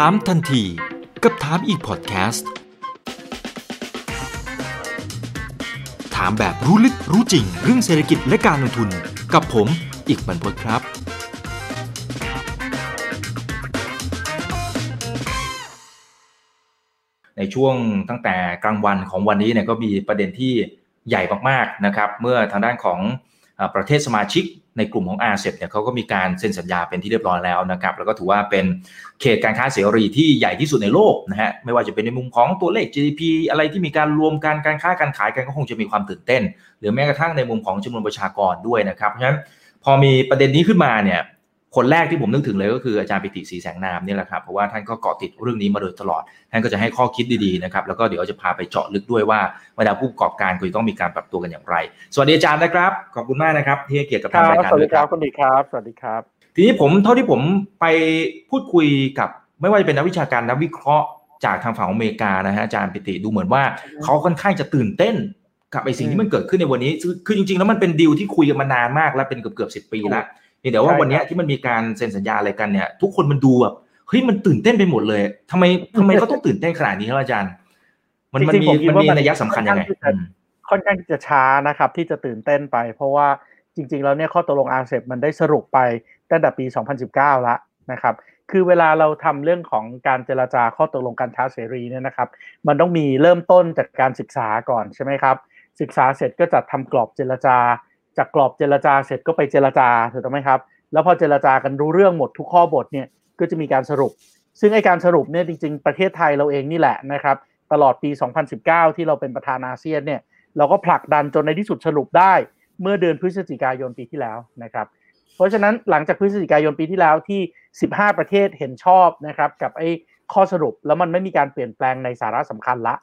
ถามทันที กับถามอีกพอดแคสต์ ถามแบบรู้ลึกรู้จริง เรื่องเศรษฐกิจและการลงทุนกับผมอีกบรรพตครับ ในช่วงตั้งแต่กลางวันของวันนี้เนี่ยก็มีประเด็นที่ใหญ่มากๆนะครับ เมื่อทางด้านของ ประเทศสมาชิกในกลุ่มของอาเซียนเนี่ยเขาก็มีการเซ็นสัญญาเป็นที่เรียบร้อยแล้วนะครับแล้วก็ถือว่าเป็นเขตการค้าเสรีที่ใหญ่ที่สุดในโลกนะฮะไม่ว่าจะเป็นในมุมของตัวเลข GDP อะไรที่มีการรวมการการค้าการขายกันก็คงจะมีความตื่นเต้น หรือแม้กระทั่งในมุมของจำนวนประชากรด้วยนะครับเพราะฉะนั้นพอมีประเด็นนี้ขึ้นมาเนี่ย คนแรกที่ผมนึกถึงเลยก็คืออาจารย์ปิติศรีแสงนามนี่แหละครับเพราะว่าท่านก็เกาะติดเรื่องนี้มาโดยตลอด ท่านก็จะให้ข้อคิดดีๆนะครับแล้วก็เดี๋ยวจะพาไปเจาะลึกด้วยว่าบรรดาผู้ประกอบการควรต้องมีการปรับตัวกันอย่างไร สวัสดีอาจารย์นะครับ ขอบคุณมากนะครับ ที่ให้เกียรติกับทางรายการสวัสดีครับคุณดีครับ สวัสดีครับ ทีนี้ผมเท่าที่ผมไปพูดคุยกับไม่ว่าจะเป็นนักวิชาการนักวิเคราะห์จากทางฝั่งอเมริกานะฮะอาจารย์ปิติดูเหมือนว่าเขาค่อนข้างจะตื่นเต้นกับไอ้สิ่งที่มันเกิดขึ้นในวันนี้ คือจริงๆ แล้วมันเป็นดีลที่คุยกันมานานมากแล้วเป็นเกือบเกือบสิบปีแล้ว นี่เดี๋ยวว่าวันนี้ที่มันมีการเซ็นสัญญาอะไรกันเนี่ย ทุกคนมันดูแบบเฮ้ยมันตื่นเต้นไปหมดเลยทำไมทำไมเขาต้องตื่นเต้นขนาดนี้ครับอาจารย์ มันมันมีมันมีนัยสำคัญยังไงค่อนข้างจะช้านะครับ ที่จะตื่นเต้นไป เพราะว่าจริง ๆ แล้วเนี่ยข้อตกลงอาเซบมันได้สรุปไปตั้งแต่ปี 2019แล้วนะครับคือเวลาเราทำเรื่องของการเจรจาข้อตกลงการค้าเสรีเนี่ยนะครับ มันต้องมีเริ่มต้นจากการศึกษาก่อนใช่ไหมครับ ศึกษาเสร็จก็จัดทำกรอบเจรจา จากกรอบเจรจาเสร็จก็ไปเจรจาถูกต้องไหมครับ แล้วพอเจรจากันรู้เรื่องหมดทุกข้อบทเนี่ยก็จะมีการสรุป ซึ่งไอการสรุปเนี่ยจริง ๆ ประเทศไทยเราเองนี่แหละนะครับตลอดปี 2019 ที่เราเป็นประธานอาเซียนเนี่ยเราก็ผลักดันจนในที่สุดสรุปได้ เมื่อเดือนพฤศจิกายนปีที่แล้วนะครับเพราะฉะนั้นหลังจากพฤศจิกายนปีที่แล้วที่ 15 ประเทศเห็นชอบนะครับกับไอ้ข้อสรุปแล้วมันไม่มีการเปลี่ยนแปลงในสาระสำคัญละ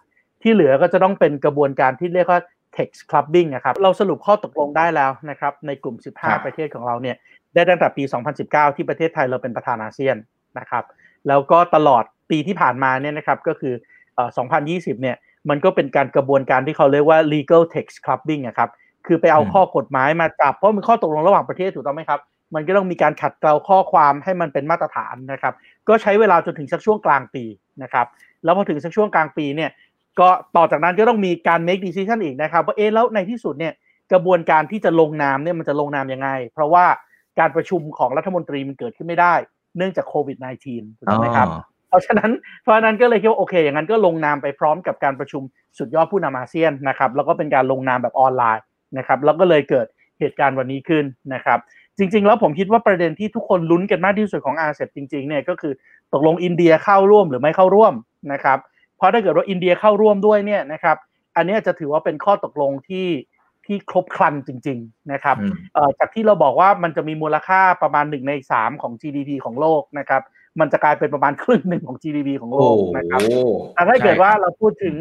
ที่เหลือก็จะต้องเป็นกระบวนการที่เรียกว่า text clubbing นะครับเราสรุปข้อตกลงได้แล้วนะครับในกลุ่ม 15 ประเทศของเราเนี่ยได้ตั้งแต่ปี 2019 ที่ประเทศไทยเราเป็นประธานอาเซียนนะครับแล้วก็ตลอดปีที่ผ่านมาเนี่ยนะครับก็คือเอ่อ2020 เนี่ยมันก็เป็นการกระบวนการที่เขาเรียกว่า legal text clubbing นะครับคือไปเอาข้อกฎหมายมาจับ เพราะมันข้อตกลงระหว่างประเทศถูกต้องไหมครับ มันก็ต้องมีการขัดเกลาข้อความให้มันเป็นมาตรฐานนะครับ ก็ใช้เวลาจนถึงสักช่วงกลางปีนะครับ แล้วพอถึงสักช่วงกลางปีเนี่ย ก็ต่อจากนั้นก็ต้องมีการ make decision อีกนะครับว่าเอ๊ะแล้วในที่สุดเนี่ยกระบวนการที่จะลงนามเนี่ยมันจะลงนามยังไง เพราะว่าการประชุมของรัฐมนตรีมันเกิดขึ้นไม่ได้ เนื่องจากโควิด -19 ถูกไหมครับ เพราะฉะนั้นเพราะนั้นก็เลยคิดว่าโอเค อย่างนั้นก็ลงนามไปพร้อมกับการประชุมสุดยอดผู้นำอาเซียนนะครับแล้วก็เป็นการลงนามแบบออนไลน์นะครับแล้วก็เลยเกิดเหตุการณ์วันนี้ขึ้นนะครับ จริง ๆ แล้วผมคิดว่าประเด็นที่ทุกคนลุ้นกันมากที่สุดของอาเซียนจริงๆเนี่ยก็คือตกลงอินเดียเข้าร่วมหรือไม่เข้าร่วมนะครับ เพราะถ้าเกิดว่าอินเดียเข้าร่วมด้วยเนี่ยนะครับ อันนี้จะถือว่าเป็นข้อตกลงที่ที่ครบครันจริง ๆนะครับจากที่เราบอกว่ามันจะมีมูลค่าประมาณหนึ่งในสามของ GDP ของโลกนะครับ มันจะกลายเป็นประมาณครึ่งหนึ่งของ GDP ของโลกนะครับแต่ถ้าเกิดว่าเราพูดถึง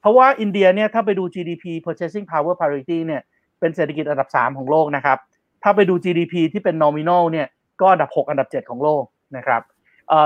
เพราะว่าอินเดียเนี่ยถ้าไปดู GDP purchasing power parity เนี่ยเป็นเศรษฐกิจอันดับสามของโลกนะครับ ถ้าไปดู GDP ที่เป็น nominal เนี่ยก็อันดับหกอันดับเจ็ดของโลกนะครับเอ่อ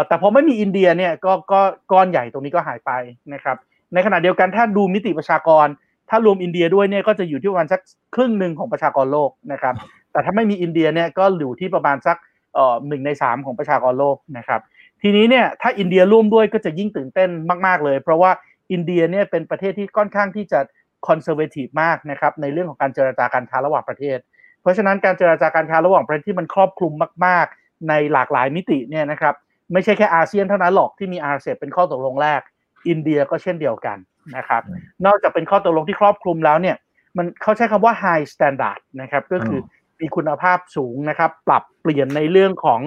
แต่พอไม่มีอินเดียเนี่ยก็ก็ก้อนใหญ่ตรงนี้ก็หายไปนะครับ ในขณะเดียวกันถ้าดูมิติประชากร ถ้ารวมอินเดียด้วยเนี่ยก็จะอยู่ที่ประมาณสักครึ่งหนึ่งของประชากรโลกนะครับ แต่ถ้าไม่มีอินเดียเนี่ยก็อยู่ที่ประมาณสักเอ่อหนึ่งในสามของประชากรโลกนะครับ ทีนี้เนี่ยถ้าอินเดียร่วมด้วยก็จะยิ่งตื่นเต้นมากๆเลย เพราะว่าอินเดียเนี่ยเป็นประเทศที่ค่อนข้างที่จะ conservative มากนะครับในเรื่องของการเจรจาการค้าระหว่างประเทศ เพราะฉะนั้นการเจรจาการค้าระหว่างประเทศที่มันครอบคลุมมาก ๆ ในหลากหลายมิติเนี่ยนะครับ ไม่ใช่แค่อาเซียนเท่านั้นหรอกที่มีอาเซียนเป็นข้อตกลงแรก อินเดียก็เช่นเดียวกันนะครับ นอกจากเป็นข้อตกลงที่ครอบคลุมแล้วเนี่ย มันเขาใช้คำว่า high standard นะครับ ก็คือมีคุณภาพสูงนะครับ ปรับเปลี่ยนในเรื่องของ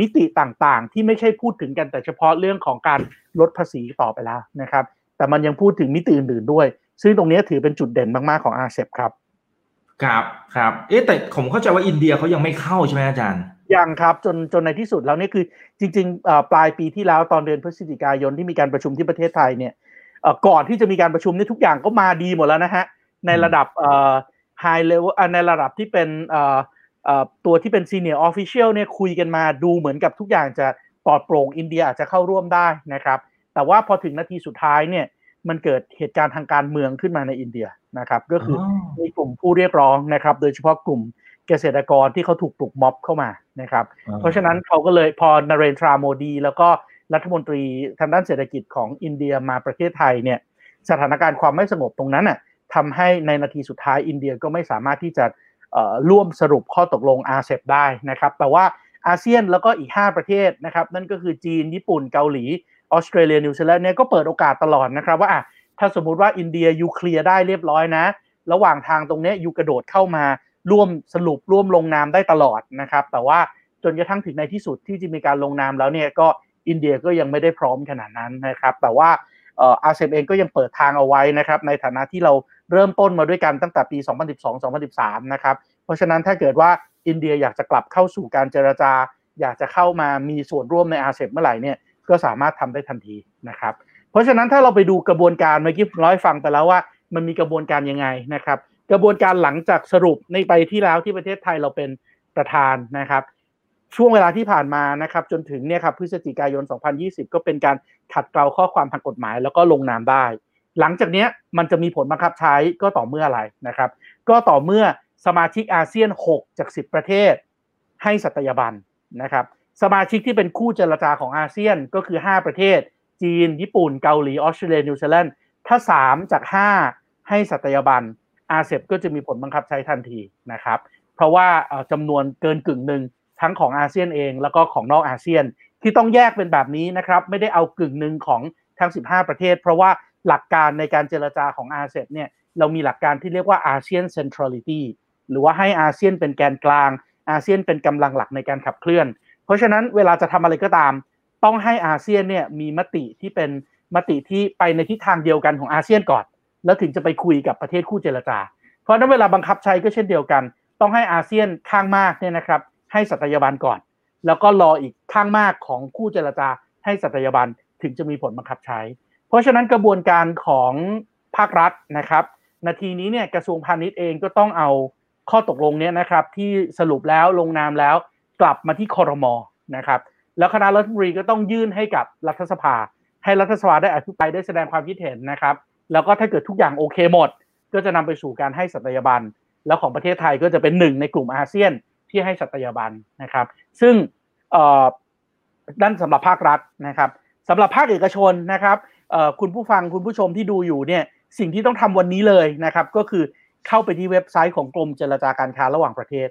มิติต่างๆ ที่ไม่ใช่พูดถึงกันแต่เฉพาะเรื่องของการลดภาษีต่อไปแล้วนะครับ แต่มันยังพูดถึงมิติอื่นๆด้วย ซึ่งตรงนี้ถือเป็นจุดเด่นมากๆของอาเซียนครับ ครับครับ เอ๊แต่ผมเข้าใจว่าอินเดียเขายังไม่เข้าใช่ไหมอาจารย์ ยังครับจนจนในที่สุดแล้วนี่คือจริงๆปลายปีที่แล้วตอนเดือนพฤศจิกายนที่มีการประชุมที่ประเทศไทยเนี่ยก่อนที่จะมีการประชุมนี่ทุกอย่างก็มาดีหมดแล้วนะฮะในระดับ high level ในระดับที่เป็นตัวที่เป็น senior official เนี่ยคุยกันมาดูเหมือนกับทุกอย่างจะปลอดโปร่งอินเดียอาจจะเข้าร่วมได้นะครับ แต่ว่าพอถึงนาทีสุดท้ายเนี่ยมันเกิดเหตุการณ์ทางการเมืองขึ้นมาในอินเดียนะครับ ก็คือมีกลุ่มผู้เรียกร้องนะครับ โดยเฉพาะกลุ่ม เกษตรกรที่เขาถูกปลุกม็อบเข้ามานะครับ เพราะฉะนั้นเขาก็เลยพอนเรนทราโมดี แล้วก็รัฐมนตรีทางด้านเศรษฐกิจของอินเดียมาประเทศไทยเนี่ยสถานการณ์ความไม่สงบตรงนั้นน่ะทำให้ในนาทีสุดท้ายอินเดียก็ไม่สามารถที่จะร่วมสรุปข้อตกลง RCEP ได้นะครับ แต่ว่าอาเซียนแล้วก็อีก 5 ประเทศนะครับ นั่นก็คือจีน ญี่ปุ่น เกาหลี ออสเตรเลีย นิวซีแลนด์เนี่ยก็เปิดโอกาสตลอดนะครับ ว่าถ้าสมมุติว่าอินเดีย you clear ได้เรียบร้อยนะ ระหว่างทางตรงนี้ยูกระโดดเข้ามา ร่วมสรุปร่วมลงนามได้ตลอดนะครับ แต่ว่าจนกระทั่งถึงในที่สุดที่จะมีการลงนามแล้วเนี่ยก็อินเดียก็ยังไม่ได้พร้อมขนาดนั้นนะครับ แต่ว่าอาเซียนเองก็ยังเปิดทางเอาไว้นะครับ ในฐานะที่เราเริ่มต้นมาด้วยกันตั้งแต่ปี 2012-2013 นะครับ เพราะฉะนั้นถ้าเกิดว่าอินเดียอยากจะกลับเข้าสู่การเจรจา อยากจะเข้ามามีส่วนร่วมในอาเซียนเมื่อไหร่เนี่ยก็สามารถทำได้ทันทีนะครับ เพราะฉะนั้นถ้าเราไปดูกระบวนการเมื่อกี้ร้อยฟังไปแล้วว่า มันมีกระบวนการยังไงนะครับ กระบวนการหลังจากสรุปในไปที่แล้วที่ประเทศไทยเราเป็นประธานนะครับ ช่วงเวลาที่ผ่านมานะครับ จนถึงเนี่ยครับพฤศจิกายน 2020 ก็เป็นการขัดเกลาข้อความทางกฎหมาย แล้วก็ลงนามได้ หลังจากนี้มันจะมีผลบังคับใช้ก็ต่อเมื่ออะไรนะครับ ก็ต่อเมื่อสมาชิกอาเซียน 6 จาก 10 ประเทศ ให้สัตยาบันนะครับสมาชิกที่เป็นคู่เจรจาของอาเซียนก็คือ 5 ประเทศ จีน ญี่ปุ่น เกาหลี ออสเตรเลีย นิวซีแลนด์ ถ้า 3 จาก 5 ให้สัตยาบัน RCEP ก็จะมีผลบังคับใช้ทันทีนะครับ เพราะว่าจำนวนเกินกึ่งหนึ่งทั้งของอาเซียนเอง แล้วก็ของนอกอาเซียนที่ต้องแยกเป็นแบบนี้นะครับ ไม่ได้เอากึ่งหนึ่งของทั้ง 15 ประเทศ เพราะว่าหลักการในการเจรจาของอาเซียนเนี่ยเรามีหลักการที่เรียกว่า ASEAN centralityหรือว่าให้อาเซียนเป็นแกนกลาง อาเซียนเป็นกำลังหลักในการขับเคลื่อน เพราะฉะนั้นเวลาจะทำอะไรก็ตาม ต้องให้อาเซียนเนี่ยมีมติที่เป็นมติที่ไปในทิศทางเดียวกันของอาเซียนก่อน แล้วถึงจะไปคุยกับประเทศคู่เจรจา เพราะนั้นเวลาบังคับใช้ก็เช่นเดียวกัน ต้องให้อาเซียนข้างมากเนี่ยนะครับ ให้สัตยาบันก่อน แล้วก็รออีกข้างมากของคู่เจรจา ให้สัตยาบันถึงจะมีผลบังคับใช้ เพราะฉะนั้นกระบวนการของภาครัฐนะครับ นาทีนี้เนี่ยกระทรวงพาณิชย์เองก็ต้องเอาข้อตกลงเนี่ยนะครับที่สรุปแล้วลงนามแล้วกลับมาที่คอรมอนะครับแล้วคณะรัฐมนตรีก็ต้องยื่นให้กับรัฐสภา ให้รัฐสภาได้อภิปรายได้แสดงความคิดเห็นนะครับ แล้วก็ถ้าเกิดทุกอย่างโอเคหมด ก็จะนำไปสู่การให้สัตยาบัน แล้วของประเทศไทยก็จะเป็นหนึ่งในกลุ่มอาเซียนที่ให้สัตยาบันนะครับ ซึ่งด้านสำหรับภาครัฐนะครับสำหรับภาคเอกชนนะครับคุณผู้ฟังคุณผู้ชมที่ดูอยู่เนี่ยสิ่งที่ต้องทำวันนี้เลยนะครับ ก็คือเข้าไปที่เว็บไซต์ของกรมเจรจาการค้าระหว่างประเทศ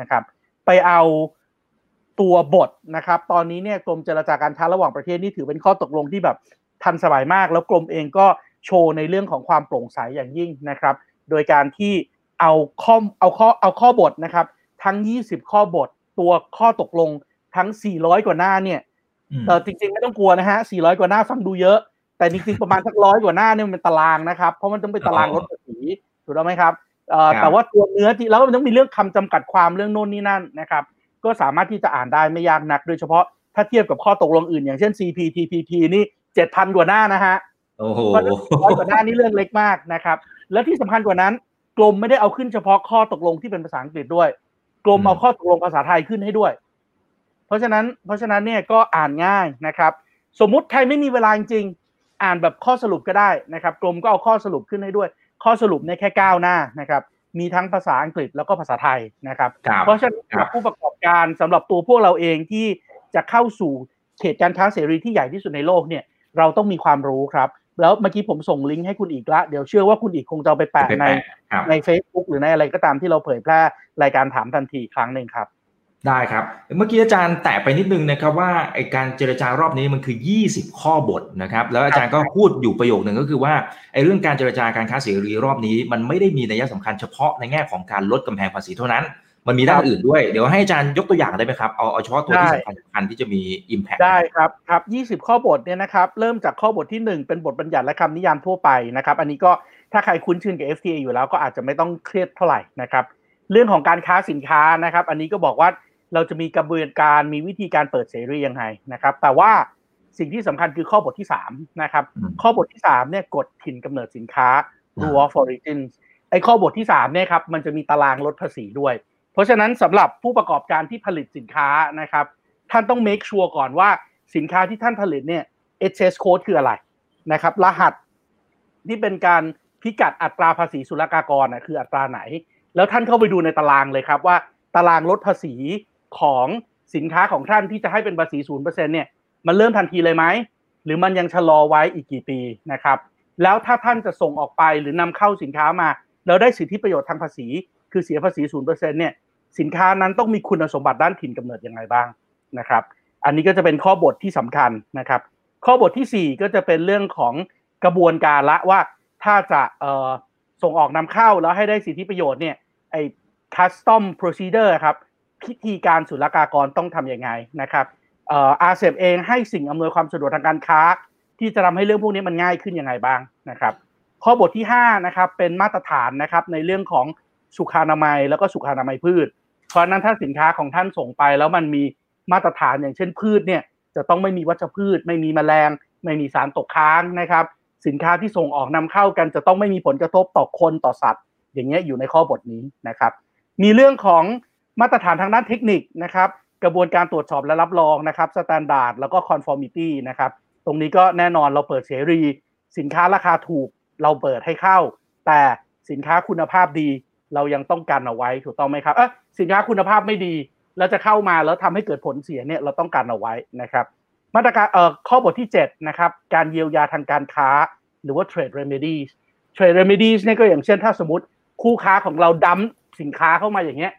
นะครับ ไปเอาตัวบทนะครับ ตอนนี้เนี่ยกรมเจรจาการค้าระหว่างประเทศนี่ถือเป็นข้อตกลงที่แบบทันสมัยมาก แล้วกรมเองก็ โชว์ในเรื่องของความโปร่งใสอย่างยิ่งนะครับ โดยการที่เอาข้อเอาข้อเอาข้อบทนะครับ ทั้ง 20 ข้อบทตัวข้อตกลงทั้ง 400 กว่าหน้าเนี่ยเออจริงๆไม่ต้องกลัวนะฮะ 400 กว่าหน้าฟังดูเยอะ แต่จริงๆประมาณสักร้อยกว่าหน้าเนี่ยมันเป็นตารางนะครับ เพราะมันต้องเป็นตารางลดภาษีถูกต้องไหมครับเอ่อแต่ว่าตัวเนื้อที่แล้วมันต้องมีเรื่องคำจำกัดความเรื่องโน่นนี่นั่นนะครับ ก็สามารถที่จะอ่านได้ไม่ยากนัก โดยเฉพาะถ้าเทียบกับข้อตกลงอื่น อย่างเช่น CPTPP นี่เจ็ดพันกว่าหน้านะฮะ โอ้โหร้อยกว่าหน้านี่เรื่องเล็กมากนะครับ และที่สำคัญกว่านั้น กรมไม่ได้เอาขึ้นเฉพาะข้อตกลงที่เป็นภาษาอังกฤษด้วย กรมเอาข้อตกลงภาษาไทยขึ้นให้ด้วย เพราะฉะนั้น เพราะฉะนั้นเนี่ยก็อ่านง่ายนะครับ สมมุติใครไม่มีเวลาจริงอ่านแบบข้อสรุปก็ได้นะครับ กรมก็เอาข้อสรุปขึ้นให้ด้วย ข้อสรุปในแค่เก้าหน้านะครับ มีทั้งภาษาอังกฤษแล้วก็ภาษาไทยนะครับ เพราะฉะนั้นผู้ประกอบการสำหรับตัวพวกเราเองที่จะเข้าสู่เขตการค้าเสรีที่ใหญ่ที่สุดในโลกเนี่ย เราต้องมีความรู้ครับ แล้วเมื่อกี้ผมส่งลิงก์ให้คุณอีกละเดี๋ยวเชื่อว่าคุณอีกคงจะไปแปะในใน Facebook หรือในอะไรก็ตามที่เราเผยแพร่รายการถามทันทีครั้งหนึ่งครับได้ครับ เมื่อกี้อาจารย์แตะไปนิดนึงนะครับว่าไอการเจรจารอบนี้มันคือ 20 ข้อบทนะครับแล้วอาจารย์ก็พูดอยู่ประโยคหนึ่งก็คือว่าไอเรื่องการเจรจาการค้าเสรีรอบนี้ มันไม่ได้มีนัยสำคัญเฉพาะในแง่ของการลดกำแพงภาษีเท่านั้น มันมีด้านอื่นด้วย เดี๋ยวให้อาจารย์ยกตัวอย่างได้ไหมครับ เอาเอาเฉพาะตัวที่สำคัญสำคัญที่จะมี Impact ได้ครับครับ 20 ข้อบทเนี่ยนะครับเริ่มจากข้อบทที่ 1 เป็นบทบัญญัติและคำนิยามทั่วไปนะครับอันนี้ก็ถ้าใครคุ้นชินกับ FTA อยู่แล้วก็อาจจะไม่ต้องเครียดเท่าไหร่นะครับเรื่องของการค้าสินค้านะครับ อันนี้ก็บอกว่าเราจะมีกระบวนการมีวิธีการเปิดเสรียังไงนะครับ แต่ว่าสิ่งที่สำคัญคือข้อบทที่3นะครับข้อบทที่3เนี่ยกฎถิ่นกำเนิดสินค้า rule of origin ไอ้ข้อบทที่3เนี่ยครับมันจะมีตารางลดภาษีด้วย เพราะฉะนั้นสำหรับผู้ประกอบการที่ผลิตสินค้านะครับ ท่านต้อง make sure ก่อนว่าสินค้าที่ท่านผลิตเนี่ย HS code คืออะไรนะครับ รหัสที่เป็นการพิกัดอัตราภาษีศุลกากรนะคืออัตราไหน แล้วท่านเข้าไปดูในตารางเลยครับว่าตารางลดภาษีของสินค้าของท่านที่จะให้เป็นภาษีศูนย์เปอร์เซ็นเนี่ยมันเริ่มทันทีเลยไหมหรือมันยังชะลอไว้อีกกี่ปีนะครับ แล้วถ้าท่านจะส่งออกไปหรือนำเข้าสินค้ามา แล้วได้สิทธิประโยชน์ทางภาษี คือเสียภาษีศูนย์เปอร์เซ็นต์เนี่ย สินค้านั้นต้องมีคุณสมบัติด้านถิ่นกำเนิดยังไงบ้างนะครับ อันนี้ก็จะเป็นข้อบทที่สำคัญนะครับ ข้อบทที่ 4 ก็จะเป็นเรื่องของกระบวนการละว่าถ้าจะส่งออกนำเข้าแล้วให้ได้สิทธิประโยชน์เนี่ยไอ้ custom procedure ครับพิธีการศุลกากรต้องทำยังไงนะครับอาเซเองให้สิ่งอำนวยความสะดวกทางการค้า ที่จะทำให้เรื่องพวกนี้มันง่ายขึ้นยังไงบ้างนะครับ ข้อบทที่5นะครับเป็นมาตรฐานนะครับในเรื่องของสุขอนามัยแล้วก็สุขอนามัยพืช ราะนั้นถ้าสินค้าของท่านส่งไป แล้วมันมีมาตรฐานอย่างเช่นพืชเนี่ยจะต้องไม่มีวัชพืช ไม่มีแมลง ไม่มีสารตกค้างนะครับ สินค้าที่ส่งออกนำเข้ากัน จะต้องไม่มีผลกระทบต่อคนต่อสัตว์ อย่างเงี้ยอยู่ในข้อบทนี้นะครับ มีเรื่องของมาตรฐานทางด้านเทคนิคนะครับกระบวนการตรวจสอบและรับรองนะครับ standard แล้วก็ conformity นะครับตรงนี้ก็แน่นอนเราเปิดเสรี สินค้าราคาถูกเราเปิดให้เข้า แต่สินค้าคุณภาพดี เรายังต้องการเอาไว้ถูกต้องไหมครับเออสินค้าคุณภาพไม่ดีแล้วจะเข้ามาแล้วทำให้เกิดผลเสียเนี่ยเราต้องกันเอาไว้นะครับ มาตรการเอ่อข้อบทที่ 7 นะครับ การเยียวยาทางการค้า หรือว่า trade remedies trade remedies เนี่ยก็อย่างเช่นถ้าสมมติคู่ค้าของเรา dumpสินค้าเข้ามาอย่างเงี้ย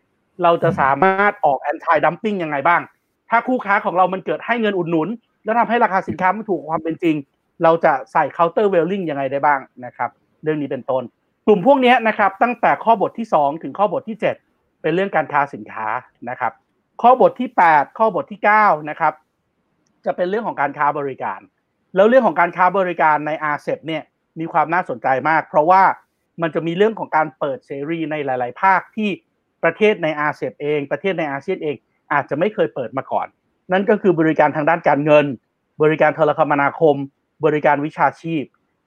เราจะสามารถออก anti dumping ยังไงบ้าง ถ้าคู่ค้าของเรามันเกิดให้เงินอุดหนุน แล้วทำให้ราคาสินค้าไม่ถูกความเป็นจริง เราจะใส่ counter vailing ยังไงได้บ้างนะครับ เรื่องนี้เป็นต้น กลุ่มพวกนี้นะครับตั้งแต่ข้อบทที่ 2 ถึงข้อบทที่ 7 เป็นเรื่องการค้าสินค้านะครับ ข้อบทที่ 8 ข้อบทที่9นะครับจะเป็นเรื่องของการค้าบริการ แล้วเรื่องของการค้าบริการในอาเซเนี่ยมีความน่าสนใจมาก เพราะว่ามันจะมีเรื่องของการเปิดเสรีในหลาย ๆ ภาคที่ประเทศในอาเซียนเอง ประเทศในอาเซียนเอง อาจจะไม่เคยเปิดมาก่อน นั่นก็คือบริการทางด้านการเงิน บริการโทรคมนาคม บริการวิชาชีพ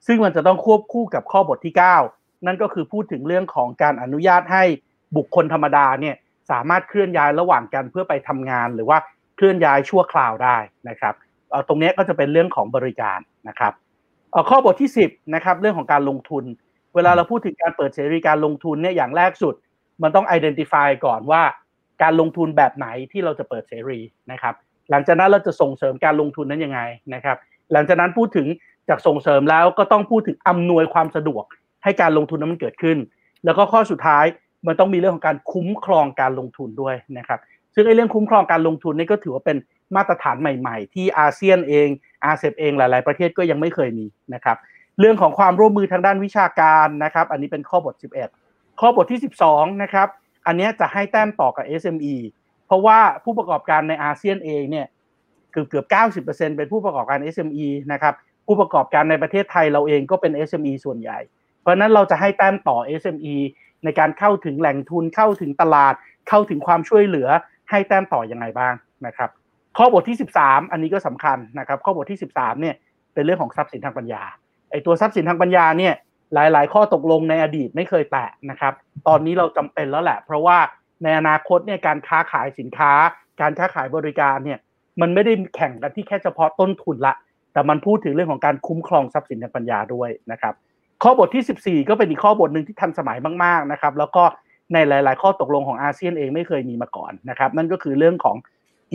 ซึ่งมันจะต้องควบคู่กับข้อบทที่ 9 นั่นก็คือพูดถึงเรื่องของการอนุญาตให้บุคคลธรรมดาเนี่ยสามารถเคลื่อนย้ายระหว่างกันเพื่อไปทำงาน หรือว่าเคลื่อนย้ายชั่วคราวได้นะครับตรงนี้ก็จะเป็นเรื่องของบริการนะครับข้อบทที่ 10นะครับเรื่องของการลงทุน เวลาเราพูดถึงการเปิดเสรีการลงทุนเนี่ยอย่างแรกสุด มันต้อง identify ก่อนว่าการลงทุนแบบไหนที่เราจะเปิดเสรีนะครับ หลังจากนั้นเราจะส่งเสริมการลงทุนนั้นยังไงนะครับ หลังจากนั้นพูดถึงจากส่งเสริมแล้วก็ต้องพูดถึงอำนวยความสะดวก ให้การลงทุนนั้นมันเกิดขึ้น แล้วก็ข้อสุดท้ายมันต้องมีเรื่องของการคุ้มครองการลงทุนด้วยนะครับ ซึ่งไอ้เรื่องคุ้มครองการลงทุนนี่ก็ถือว่าเป็นมาตรฐานใหม่ๆ ที่อาเซียนเองอาเซียนเองหลาย ๆ ประเทศก็ยังไม่เคยมีนะครับ เรื่องของความร่วมมือทางด้านวิชาการนะครับ อันนี้เป็นข้อบท 11 ข้อบทที่ 12 นะครับ อันนี้จะให้แต้มต่อกับ SME เพราะว่าผู้ประกอบการในอาเซียนเองเนี่ยเกือบเกือบ90%เป็นผู้ประกอบการ SME นะครับ ผู้ประกอบการในประเทศไทยเราเองก็เป็น SME ส่วนใหญ่ เพราะนั้นเราจะให้แต้มต่อ SME ในการเข้าถึงแหล่งทุนเข้าถึงตลาด เข้าถึงความช่วยเหลือ ให้แต้มต่ออยังไงบ้างนะครับ ข้อบทที่ 13 อันนี้ก็สำคัญนะครับ ข้อบทที่ 13เนี่ยเป็นเรื่องของทรัพย์สินทางปัญญาไอ้ตัวทรัพย์สินทางปัญญาเนี่ยหลาย ๆ ข้อตกลงในอดีตไม่เคยแตะนะครับ ตอนนี้เราจำเป็นแล้วแหละ เพราะว่าในอนาคตเนี่ยการค้าขายสินค้า การค้าขายบริการเนี่ยมันไม่ได้แข่งกันที่แค่เฉพาะต้นทุนละ แต่มันพูดถึงเรื่องของการคุ้มครองทรัพย์สินทางปัญญาด้วยนะครับ ข้อบทที่ 14 ก็เป็นอีกข้อบทหนึ่งที่ทันสมัยมากๆนะครับ แล้วก็ในหลาย ๆ ข้อตกลงของอาเซียนเองไม่เคยมีมาก่อนนะครับ นั่นก็คือเรื่องของ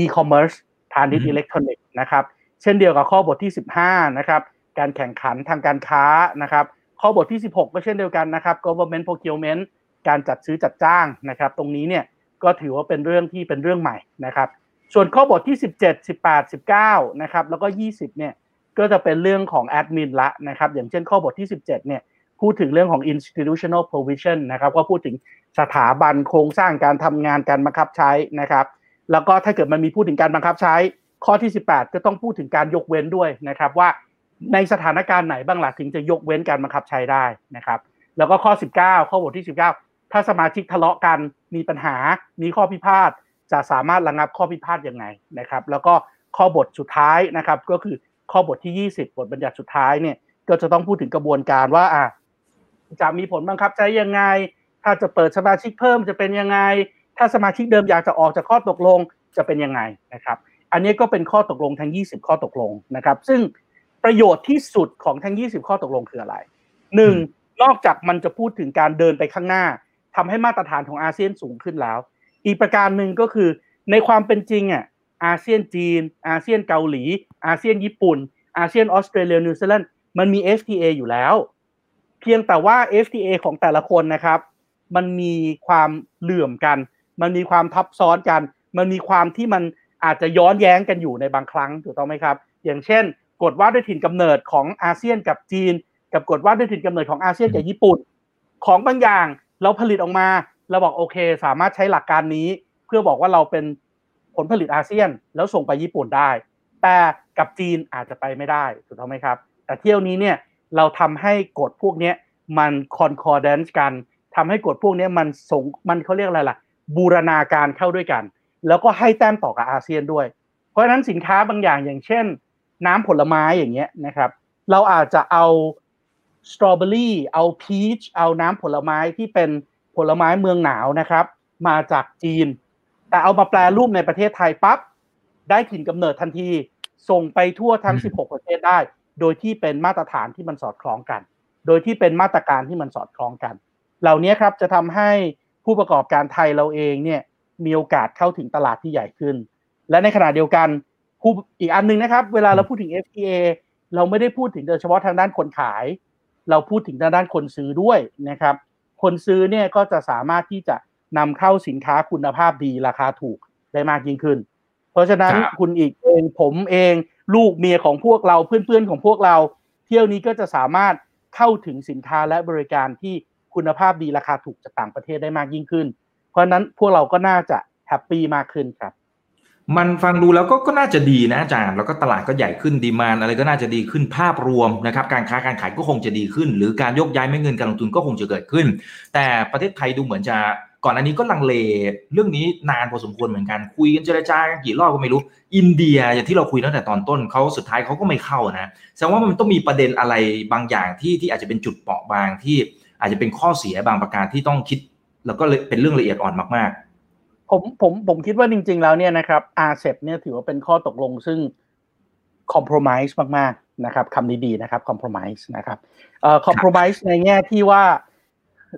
e-commerce พาณิชย์อิเล็กทรอนิกส์นะครับ เช่นเดียวกับข้อบทที่ 15 นะครับ การแข่งขันทางการค้านะครับ ข้อบทที่ 16 ก็เช่นเดียวกันนะครับ government procurement การจัดซื้อจัดจ้างนะครับ ตรงนี้เนี่ยก็ถือว่าเป็นเรื่องที่เป็นเรื่องใหม่นะครับ ส่วนข้อบทที่ 17 18 19 นะครับ แล้วก็ 20 เนี่ย ก็จะเป็นเรื่องของแอดมินละนะครับ อย่างเช่นข้อบทที่ 17 เนี่ย พูดถึงเรื่องของ institutional provision นะครับ ก็พูดถึงสถาบันโครงสร้างการทำงานการบังคับใช้นะครับ แล้วก็ถ้าเกิดมันมีพูดถึงการบังคับใช้ ข้อที่ 18 ก็ต้องพูดถึงการยกเว้นด้วยนะครับ ว่าในสถานการณ์ไหนบ้างล่ะถึงจะยกเว้นการบังคับใช้ได้นะครับ แล้วก็ข้อ 19 ข้อบทที่ 19 ถ้าสมาชิกทะเลาะกันมีปัญหา มีข้อพิพาทจะสามารถระงับข้อพิพาทยังไงนะครับ แล้วก็ข้อบทสุดท้ายนะครับก็คือ ข้อบทที่ 20 บทบัญญัติสุดท้ายเนี่ยก็จะต้องพูดถึงกระบวนการว่าอะจะมีผลบังคับใช้ยังไง ถ้าจะเปิดสมาชิกเพิ่มจะเป็นยังไง ถ้าสมาชิกเดิมอยากจะออกจากข้อตกลงจะเป็นยังไงนะครับ อันนี้ก็เป็นข้อตกลงทั้ง 20 ข้อตกลงนะครับ ซึ่งประโยชน์ที่สุดของทั้ง 20 ข้อตกลงคืออะไรหนึ่งนอกจากมันจะพูดถึงการเดินไปข้างหน้าทำให้มาตรฐานของอาเซียนสูงขึ้นแล้ว อีกประการหนึ่งก็คือในความเป็นจริงอะ อาเซียนจีน อาเซียนเกาหลี อาเซียนญี่ปุ่น อาเซียนออสเตรเลียนิวซีแลนด์มันมี FTA อยู่แล้ว เพียงแต่ว่า FTA ของแต่ละคนนะครับ มันมีความเหลื่อมกัน มันมีความทับซ้อนกัน มันมีความที่มันอาจจะย้อนแย้งกันอยู่ในบางครั้งถูกต้องไหมครับ อย่างเช่น กฎว่าด้วยถิ่นกำเนิดของอาเซียนกับจีน กับกฎว่าด้วยถิ่นกำเนิดของอาเซียนกับญี่ปุ่น ของบางอย่างเราผลิตออกมาเราบอกโอเค สามารถใช้หลักการนี้ เพื่อบอกว่าเราเป็น ผลผลิตอาเซียน แล้วส่งไปญี่ปุ่นได้ แต่กับจีนอาจจะไปไม่ได้ถูกต้องไหมครับ แต่เที่ยวนี้เนี่ยเราทำให้กฎพวกนี้มัน concordance กันทำให้กฎพวกนี้มันส่งมันเขาเรียกอะไรล่ะบูรณาการเข้าด้วยกัน แล้วก็ให้แต้มต่อกับอาเซียนด้วย เพราะฉะนั้นสินค้าบางอย่างอย่างเช่น น้ำผลไม้อย่างเงี้ยนะครับ เราอาจจะเอาสตรอเบอรี่เอาพีชเอาน้ำผลไม้ที่เป็นผลไม้เมืองหนาวนะครับ มาจากจีน แต่เอามาแปลรูปในประเทศไทยปั๊บได้ถิ่นกำเนิดทันที ส่งไปทั่วทั้ง 16 ประเทศได้ โดยที่เป็นมาตรฐานที่มันสอดคล้องกัน โดยที่เป็นมาตรการที่มันสอดคล้องกัน เหล่านี้ครับจะทำให้ผู้ประกอบการไทยเราเองเนี่ยมีโอกาสเข้าถึงตลาดที่ใหญ่ขึ้น และในขณะเดียวกันผู้อีกอันหนึงนะครับ เวลาเราพูดถึง FTA เราไม่ได้พูดถึงโดยเฉพาะทางด้านคนขาย เราพูดถึงทางด้านคนซื้อด้วยนะครับ คนซื้อเนี่ยก็จะสามารถที่จะ นำเข้าสินค้าคุณภาพดีราคาถูกได้มากยิ่งขึ้น เพราะฉะนั้นครับคุณอีกเองผมเองลูกเมียของพวกเราเพื่อนๆของพวกเรา เที่ยวนี้ก็จะสามารถเข้าถึงสินค้าและบริการที่คุณภาพดีราคาถูกจากต่างประเทศได้มากยิ่งขึ้น เพราะฉะนั้นพวกเราก็น่าจะ happy มากขึ้นครับ มันฟังดูแล้วก็ก็น่าจะดีนะอาจารย์ แล้วก็ตลาดก็ใหญ่ขึ้น demand อะไรก็น่าจะดีขึ้นภาพรวมนะครับ การค้าการขายก็คงจะดีขึ้น หรือการยกย้ายเม็ดเงินการลงทุนก็คงจะเกิดขึ้น แต่ประเทศไทยดูเหมือนจะ ก่อนอันนี้ก็ลังเลเรื่องนี้นานพอสมควรเหมือนกันคุยกันเจรจากันกี่รอบก็ไม่รู้ อินเดียอย่างที่เราคุยตั้งแต่ตอนต้นเขาสุดท้ายเขาก็ไม่เข้านะแสดงว่ามันต้องมีประเด็นอะไรบางอย่างที่ที่อาจจะเป็นจุดเปราะบางที่อาจจะเป็นข้อเสียบางประการที่ต้องคิด แล้วก็เป็นเรื่องละเอียดอ่อนมากๆ ผมผมผมคิดว่าจริง ๆ แล้วเนี่ยนะครับอาเซเนี่ยถือว่าเป็นข้อตกลงซึ่งคอม p r o m i s e มากๆนะครับคำดีๆนะครับคอม p r o m i s e นะครับเอ่อคอม p r o m i s e ในแง่ที่ว่า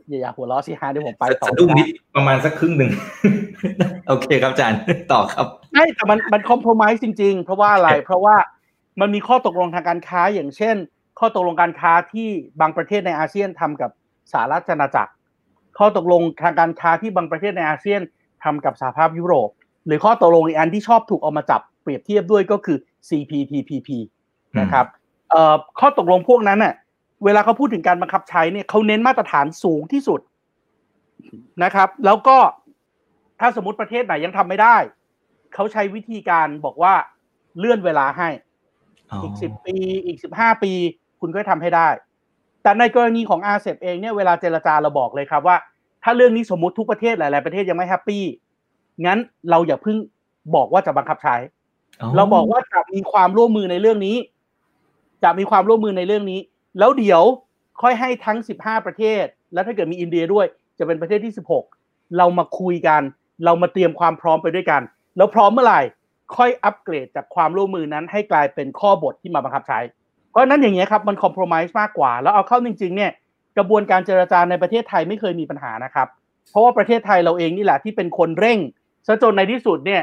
อย่าอย่าหัวเราะสิฮะเดี๋ยวผมไปๆต่อสะดุ้งนิดประมาณสักครึ่งหนึ่งโอเคครับอาจารย์ต่อครับใช่แต่มันมันคอม p r o m i s e จริง ๆ เพราะว่าอะไร เพราะว่ามันมีข้อตกลงทางการค้า อย่างเช่น ข้อตกลงการค้าที่บางประเทศในอาเซียนทำกับสหรัฐอาณาจักร ข้อตกลงทางการค้าที่บางประเทศในอาเซียนทำกับสหภาพยุโรป หรือข้อตกลงอีกอันที่ชอบถูกเอามาจับเปรียบเทียบด้วยก็คือ CPTPP นะครับเอ่อข้อตกลงพวกนั้นน่ะ เวลาเขาพูดถึงการบังคับใช้เนี่ยเขาเน้นมาตรฐานสูงที่สุดนะครับ แล้วก็ถ้าสมมติประเทศไหนยังทำไม่ได้ เขาใช้วิธีการบอกว่าเลื่อนเวลาให้อีกสิบปีอีกสิบห้าปี คุณก็ทำให้ได้ แต่ในกรณีของอาเซเองเนี่ยเวลาเจรจาเราบอกเลยครับว่า ถ้าเรื่องนี้สมมติทุกประเทศหลาย ๆ ประเทศยังไม่แฮปปี้งั้นเราอย่าเพิ่งบอกว่าจะบังคับใช้ เราบอกว่าจะมีความร่วมมือในเรื่องนี้ จะมีความร่วมมือในเรื่องนี้ แล้วเดี๋ยวค่อยให้ทั้ง 15 ประเทศ แล้วถ้าเกิดมีอินเดียด้วย จะเป็นประเทศที่ 16 เรามาคุยกัน เรามาเตรียมความพร้อมไปด้วยกัน แล้วพร้อมเมื่อไหร่ค่อยอัปเกรดจากความร่วมมือนั้นให้กลายเป็นข้อบทที่มาบังคับใช้ เพราะฉะนั้นอย่างนี้ยครับมันคอม p r o m i s e มากกว่า แล้วเอาเข้าจริงๆเนี่ยกระบวนการเจรจาในประเทศไทยไม่เคยมีปัญหานะครับ เพราะว่าประเทศไทยเราเองนี่แหละที่เป็นคนเร่งซะจนในที่สุดเนี่ย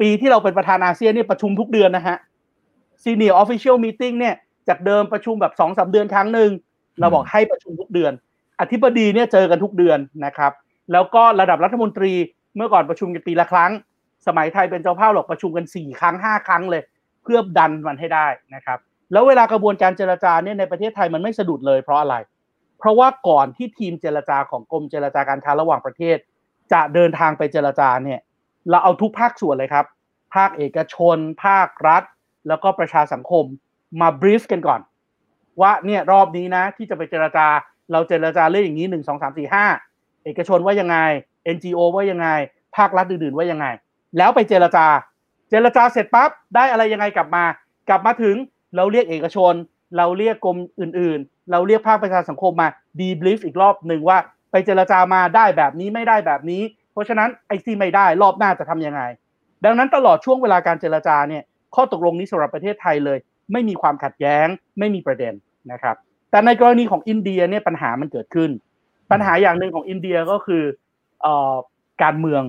ปีที่เราเป็นประธานอาเซียนเนี่ยประชุมทุกเดือนนะฮะ Senior Official Meeting เนี่ย จากเดิมประชุมแบบสองสาเดือนครั้งหนึ่งเราบอกให้ประชุมทุกเดือน อธิบดีเนี่ยเจอกันทุกเดือนนะครับ แล้วก็ระดับรัฐมนตรีเมื่อก่อนประชุมกันปีละครั้ง สมัยไทยเป็นเจ้าภาพหรอกประชุมกันสี่ครั้งห้าครั้งเลย เพื่อดันมันให้ได้นะครับ แล้วเวลากระบวนการเจรจาเนี่ยในประเทศไทยมันไม่สะดุดเลยเพราะอะไร เพราะว่าก่อนที่ทีมเจรจาของกรมเจรจาการค้าระหว่างประเทศ จะเดินทางไปเจรจาเนี่ยเราเอาทุกภาคส่วนเลยครับ ภาคเอกชน ภาครัฐ แล้วก็ประชาสังคม มาบรีฟกันก่อน ว่าเนี่ยรอบนี้นะ ที่จะไปเจรจา เราเจรจาเรื่องอย่างนี้หนึ่งสองสามสี่ห้าเอกชนว่ายังไง NGO ว่ายังไง ภาครัฐอื่นๆว่ายังไง แล้วไปเจรจา เจรจาเสร็จปั๊บได้อะไรยังไงกลับมา กลับมาถึงเราเรียกเอกชน เราเรียกกรมอื่นๆ เราเรียกภาคประชาสังคมมาดีบลิฟอีกรอบหนึ่งว่าไปเจรจามาได้แบบนี้ไม่ได้แบบนี้ เพราะฉะนั้นไอ้ที่ไม่ได้รอบหน้าจะทำยังไง ดังนั้นตลอดช่วงเวลาการเจรจาเนี่ยข้อตกลงนี้สำหรับประเทศไทยเลย ไม่มีความขัดแย้ง ไม่มีประเด็นนะครับ แต่ในกรณีของอินเดียเนี่ยปัญหามันเกิดขึ้น ปัญหาอย่างหนึ่งของอินเดียก็คือเอ่อการเมือง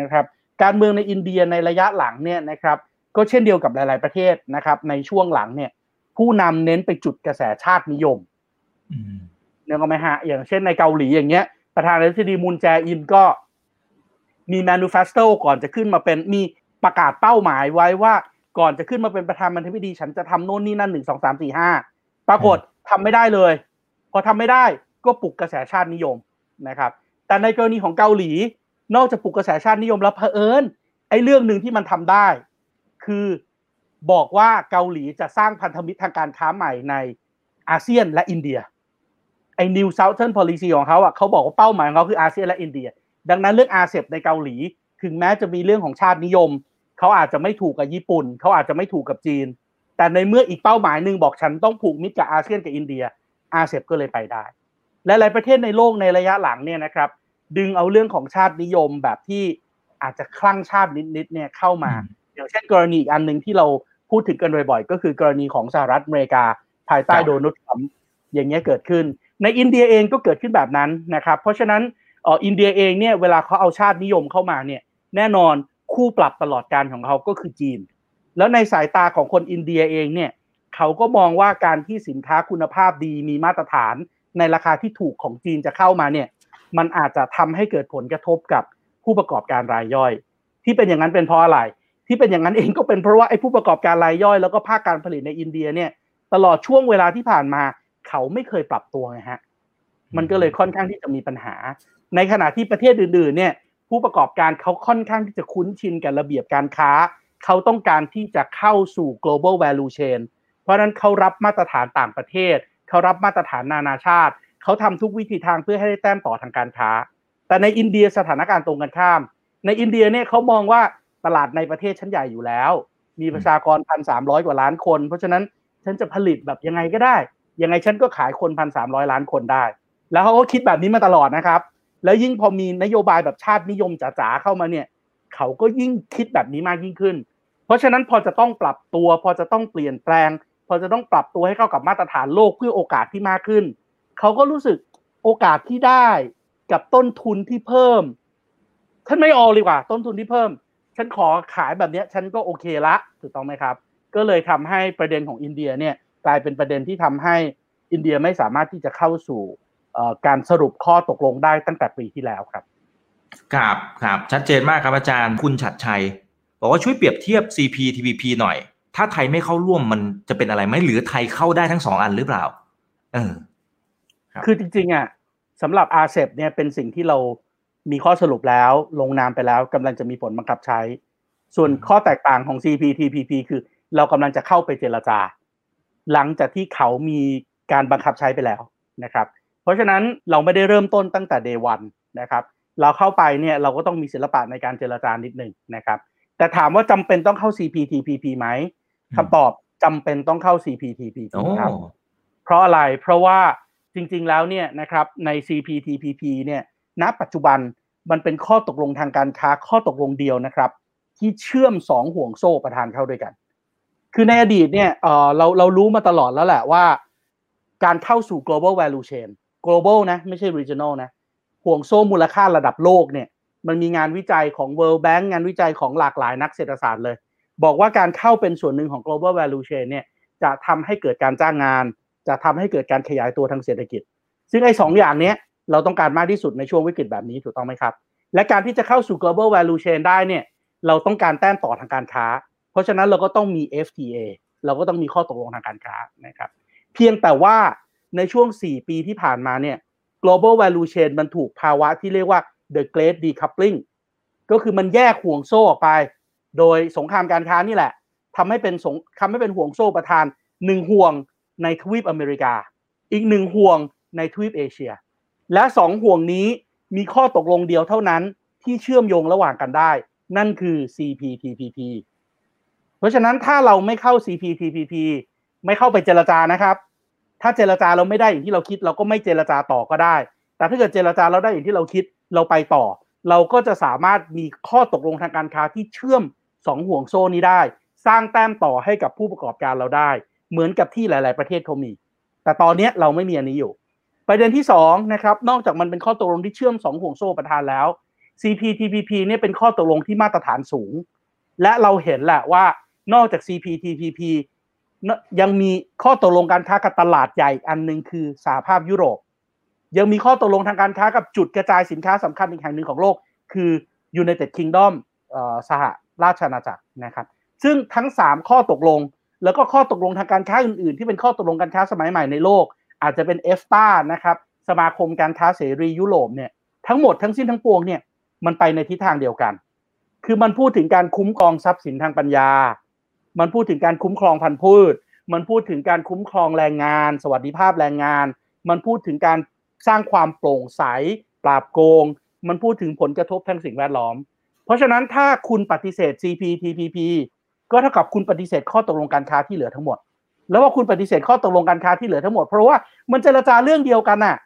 นะครับ การเมืองในอินเดียในระยะหลังเนี่ยนะครับ ก็เช่นเดียวกับหลาย ๆประเทศนะครับ ในช่วงหลังเนี่ย ผู้นำเน้นไปจุดกระแสชาตินิยมเนี่ยก็ไหมฮะอย่างเช่นในเกาหลีอย่างเงี้ย ประธานาธิบดีมุนแจอินก็มี manifesto ก่อนจะขึ้นมาเป็นมีประกาศเป้าหมายไว้ว่า ก่อนจะขึ้นมาเป็นประธานาธิบดีฉันจะทำโน่นนี่นั่นหนึ่งสองสามสี่ห้าปรากฏทำไม่ได้เลย พอทำไม่ได้ก็ปลุกกระแสชาตินิยมนะครับ แต่ในกรณีของเกาหลี นอกจากปลุกกระแสชาตินิยมแล้วเผอิญไอ้เรื่องหนึ่งที่มันทำได้ คือบอกว่าเกาหลีจะสร้างพันธมิตรทางการค้าใหม่ในอาเซียนและอินเดียไอ้ New Southern Policy ของเขาอะเขาบอกว่าเป้าหมายของเขาคืออาเซียนและอินเดีย ดังนั้นเรื่อง RCEP ในเกาหลี ถึงแม้จะมีเรื่องของชาตินิยม เขาอาจจะไม่ถูกกับญี่ปุ่น เขาอาจจะไม่ถูกกับจีน แต่ในเมื่ออีกเป้าหมายหนึ่งบอกฉันต้องผูกมิตรกับอาเซียนกับอินเดีย RCEP ก็เลยไปได้และหลายประเทศในโลกในระยะหลังเนี่ยนะครับ ดึงเอาเรื่องของชาตินิยมแบบที่อาจจะคลั่งชาตินิดๆเนี่ยเข้ามาอย่างเช่นกรณีอีกอันหนึ่งที่เราพูดถึงกันบ่อยๆ ก็คือกรณีของสหรัฐอเมริกา ภายใต้โดนัลด์ทรัมป์อย่างเงี้ยเกิดขึ้น ในอินเดียเองก็เกิดขึ้นแบบนั้นนะครับ เพราะฉะนั้นเอออินเดียเองเนี่ยเวลาเขาเอาชาตินิยมเข้ามาเนี่ยแน่นอน คู่ปรับตลอดการของเขาก็คือจีน แล้วในสายตาของคนอินเดียเองเนี่ยเขาก็มองว่าการที่สินค้าคุณภาพดีมีมาตรฐานในราคาที่ถูกของจีนจะเข้ามาเนี่ยมันอาจจะทำให้เกิดผลกระทบกับผู้ประกอบการรายย่อย ที่เป็นอย่างนั้นเป็นเพราะอะไร ที่เป็นอย่างนั้นเองก็เป็นเพราะว่าไอ้ผู้ประกอบการรายย่อย แล้วก็ภาคการผลิตในอินเดียเนี่ยตลอดช่วงเวลาที่ผ่านมา เขาไม่เคยปรับตัวไงฮะมันก็เลยค่อนข้างที่จะมีปัญหา ในขณะที่ประเทศอื่นๆเนี่ย ผู้ประกอบการเขาค่อนข้างที่จะคุ้นชินกับระเบียบการค้า เขาต้องการที่จะเข้าสู่ global value chain เพราะนั้นเขารับมาตรฐานต่างประเทศ เขารับมาตรฐานนานาชาติ เขาทำทุกวิธีทางเพื่อให้ได้แต้มต่อทางการค้า แต่ในอินเดียสถานการณ์ตรงกันข้าม ในอินเดียเนี่ยเขามองว่าตลาดในประเทศชั้นใหญ่อยู่แล้ว มีประชากรพันสามร้อยกว่าล้านคน เพราะฉะนั้นฉันจะผลิตแบบยังไงก็ได้ ยังไงฉันก็ขายคนพันสามร้อยล้านคนได้ แล้วเขาก็คิดแบบนี้มาตลอดนะครับ แล้วยิ่งพอมีนโยบายแบบชาตินิยมจ๋าๆเข้ามาเนี่ย เขาก็ยิ่งคิดแบบนี้มากยิ่งขึ้น เพราะฉะนั้นพอจะต้องปรับตัว พอจะต้องเปลี่ยนแปลง พอจะต้องปรับตัวให้เข้ากับมาตรฐานโลกเพื่อโอกาสที่มากขึ้น เขาก็รู้สึกโอกาสที่ได้กับต้นทุนที่เพิ่มฉันไม่ออเลยกว่า ต้นทุนที่เพิ่ม ฉันขอขายแบบนี้ฉันก็โอเคละถูกต้องไหมครับ ก็เลยทำให้ประเด็นของอินเดียเนี่ยกลายเป็นประเด็นที่ทำให้อินเดียไม่สามารถที่จะเข้าสู่ การสรุปข้อตกลงได้ตั้งแต่ปีที่แล้วครับครับครับชัดเจนมากครับอาจารย์คุณฉัดชัย บอกว่าช่วยเปรียบเทียบ CPTPP หน่อย ถ้าไทยไม่เข้าร่วมมันจะเป็นอะไรไหมหรือไทยเข้าได้ทั้งสองอันหรือเปล่าเออคือจริงๆอะสำหรับอาเซเนี่ยเป็นสิ่งที่เรามีข้อสรุปแล้วลงนามไปแล้วกำลังจะมีผลบังคับใช้ ส่วนข้อแตกต่างของ CPTPP คือเรากำลังจะเข้าไปเจรจา หลังจากที่เขามีการบังคับใช้ไปแล้วนะครับ เพราะฉะนั้นเราไม่ได้เริ่มต้นตั้งแต่เดวันนะครับ เราเข้าไปเนี่ยเราก็ต้องมีศิลปะในการเจรจานิดหนึ่งนะครับ แต่ถามว่าจำเป็นต้องเข้า CPTPP ไหมคำตอบจำเป็นต้องเข้า CPTPP ครับเพราะอะไรเพราะว่าจริงๆแล้วเนี่ยนะครับใน CPTPP เนี่ยณปัจจุบันมันเป็นข้อตกลงทางการค้าข้อตกลงเดียวนะครับ ที่เชื่อมสองห่วงโซ่ประทานเข้าด้วยกัน คือในอดีตเนี่ยเเราเรารู้มาตลอดแล้วแหละว่า การเข้าสู่ global value chain global นะ ไม่ใช่ regional นะห่วงโซ่มูลค่าระดับโลกเนี่ย มันมีงานวิจัยของ World Bank งานวิจัยของหลากหลายนักเศรษฐศาสตร์เลย บอกว่าการเข้าเป็นส่วนหนึ่งของ global value chain เนี่ยจะทำให้เกิดการจ้างงาน จะทำให้เกิดการขยายตัวทางเศรษฐกิจ ซึ่งไอ้สองอย่างเนี้ยเราต้องการมากที่สุดในช่วงวิกฤตแบบนี้ถูกต้องไหมครับ และการที่จะเข้าสู่ global value chain ได้เนี่ยเราต้องการแต้มต่อทางการค้า เพราะฉะนั้นเราก็ต้องมี FTA เราก็ต้องมีข้อตกลงทางการค้านะครับ เพียงแต่ว่า ในช่วง 4 ปีที่ผ่านมาเนี่ย global value chain มันถูกภาวะที่เรียกว่า the great decoupling ก็คือมันแยกห่วงโซ่ออกไป โดยสงครามการค้านี่แหละทำให้เป็นสงทำให้เป็นห่วงโซ่ประธานหนึ่งห่วงในทวีปอเมริกา อีกหนึ่งห่วงในทวีปเอเชีย และสองห่วงนี้มีข้อตกลงเดียวเท่านั้นที่เชื่อมโยงระหว่างกันได้ นั่นคือ CPTPP เพราะฉะนั้นถ้าเราไม่เข้า CPTPP ไม่เข้าไปเจรจานะครับ ถ้าเจรจาเราไม่ได้อย่างที่เราคิด เราก็ไม่เจรจาต่อก็ได้ แต่ถ้าเกิดเจรจาเราได้อย่างที่เราคิดเราไปต่อ เราก็จะสามารถมีข้อตกลงทางการค้าที่เชื่อมสองห่วงโซ่นี้ได้ สร้างแต้มต่อให้กับผู้ประกอบการเราได้ เหมือนกับที่หลาย ๆ ประเทศเขามี แต่ตอนนี้เราไม่มีอันนี้อยู่ ประเด็นที่2นะครับนอกจากมันเป็นข้อตกลงที่เชื่อม2ห่วงโซ่ประทานแล้ว CPTPP เนี่ยเป็นข้อตกลงที่มาตรฐานสูง และเราเห็นแหละว่านอกจาก CPTPP ยังมีข้อตกลงการค้ากับตลาดใหญ่อันหนึ่งคือสหภาพยุโรป ยังมีข้อตกลงทางการค้ากับจุดกระจายสินค้าสำคัญอีกแห่งหนึ่งของโลก คือ United Kingdom สหราชอาณาจักรนะครับ ซึ่งทั้ง 3 ข้อตกลง แล้วก็ข้อตกลงทางการค้าอื่นๆ ที่เป็นข้อตกลงการค้าสมัยใหม่ในโลก อาจจะเป็นเอฟตานะครับสมาคมการค้าเสรียุโรปเนี่ยทั้งหมดทั้งสิ้นทั้งปวงเนี่ยมันไปในทิศทางเดียวกัน คือมันพูดถึงการคุ้มครองทรัพย์สินทางปัญญา มันพูดถึงการคุ้มครองพันธุ์พืช มันพูดถึงการคุ้มครองแรงงาน สวัสดิภาพแรงงาน มันพูดถึงการสร้างความโปร่งใส ปราบโกง มันพูดถึงผลกระทบทางสิ่งแวดล้อม เพราะฉะนั้นถ้าคุณปฏิเสธ CPTPP ก็เท่ากับคุณปฏิเสธข้อตกลงการค้าที่เหลือทั้งหมด แล้วว่าคุณปฏิเสธข้อตกลงการค้าที่เหลือทั้งหมด เพราะว่ามันเจรจาเรื่องเดียวกันน่ะ